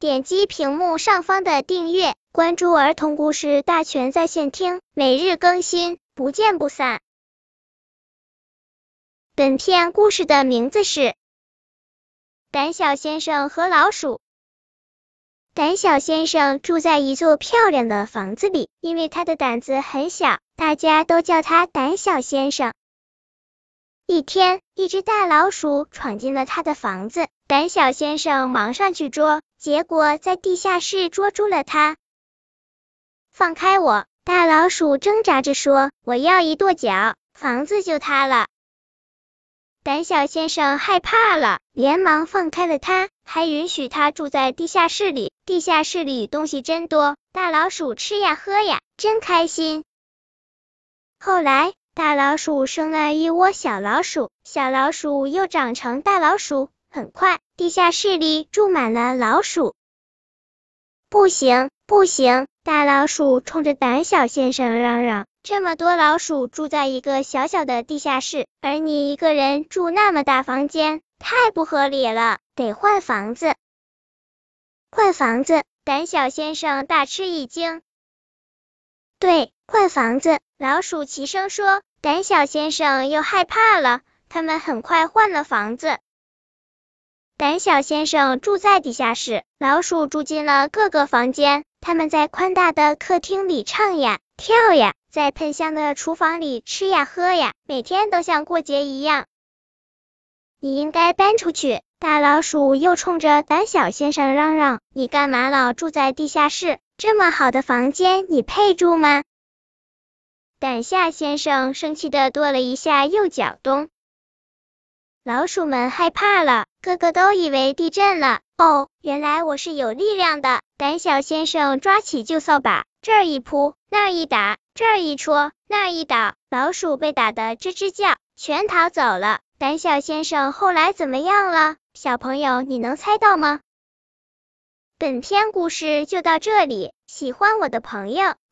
点击屏幕上方的订阅，关注儿童故事大全在线听，每日更新，不见不散。本片故事的名字是《胆小先生和老鼠》。胆小先生住在一座漂亮的房子里，因为他的胆子很小，大家都叫他胆小先生。一天，一只大老鼠闯进了他的房子，胆小先生忙上去捉，结果在地下室捉住了他。放开我！大老鼠挣扎着说：“我要一跺脚，房子就塌了。”胆小先生害怕了，连忙放开了他，还允许他住在地下室里。地下室里东西真多，大老鼠吃呀喝呀，真开心。后来。大老鼠生了一窝小老鼠，小老鼠又长成大老鼠，很快地下室里住满了老鼠。不行，不行！大老鼠冲着胆小先生嚷嚷：“这么多老鼠住在一个小小的地下室，而你一个人住那么大房间，太不合理了，得换房子。”换房子！胆小先生大吃一惊。对，换房子！老鼠齐声说。胆小先生又害怕了，他们很快换了房子。胆小先生住在地下室，老鼠住进了各个房间。他们在宽大的客厅里唱呀跳呀，在喷香的厨房里吃呀喝呀，每天都像过节一样。你应该搬出去！大老鼠又冲着胆小先生嚷嚷：“你干嘛老住在地下室？这么好的房间，你配住吗？”胆小先生生气的跺了一下右脚咚，老鼠们害怕了，个个都以为地震了。哦，原来我是有力量的！胆小先生抓起旧扫把，这儿一扑，那儿一打，这儿一戳，那儿一倒，老鼠被打得吱吱叫，全逃走了。胆小先生后来怎么样了？小朋友，你能猜到吗？本篇故事就到这里，喜欢我的朋友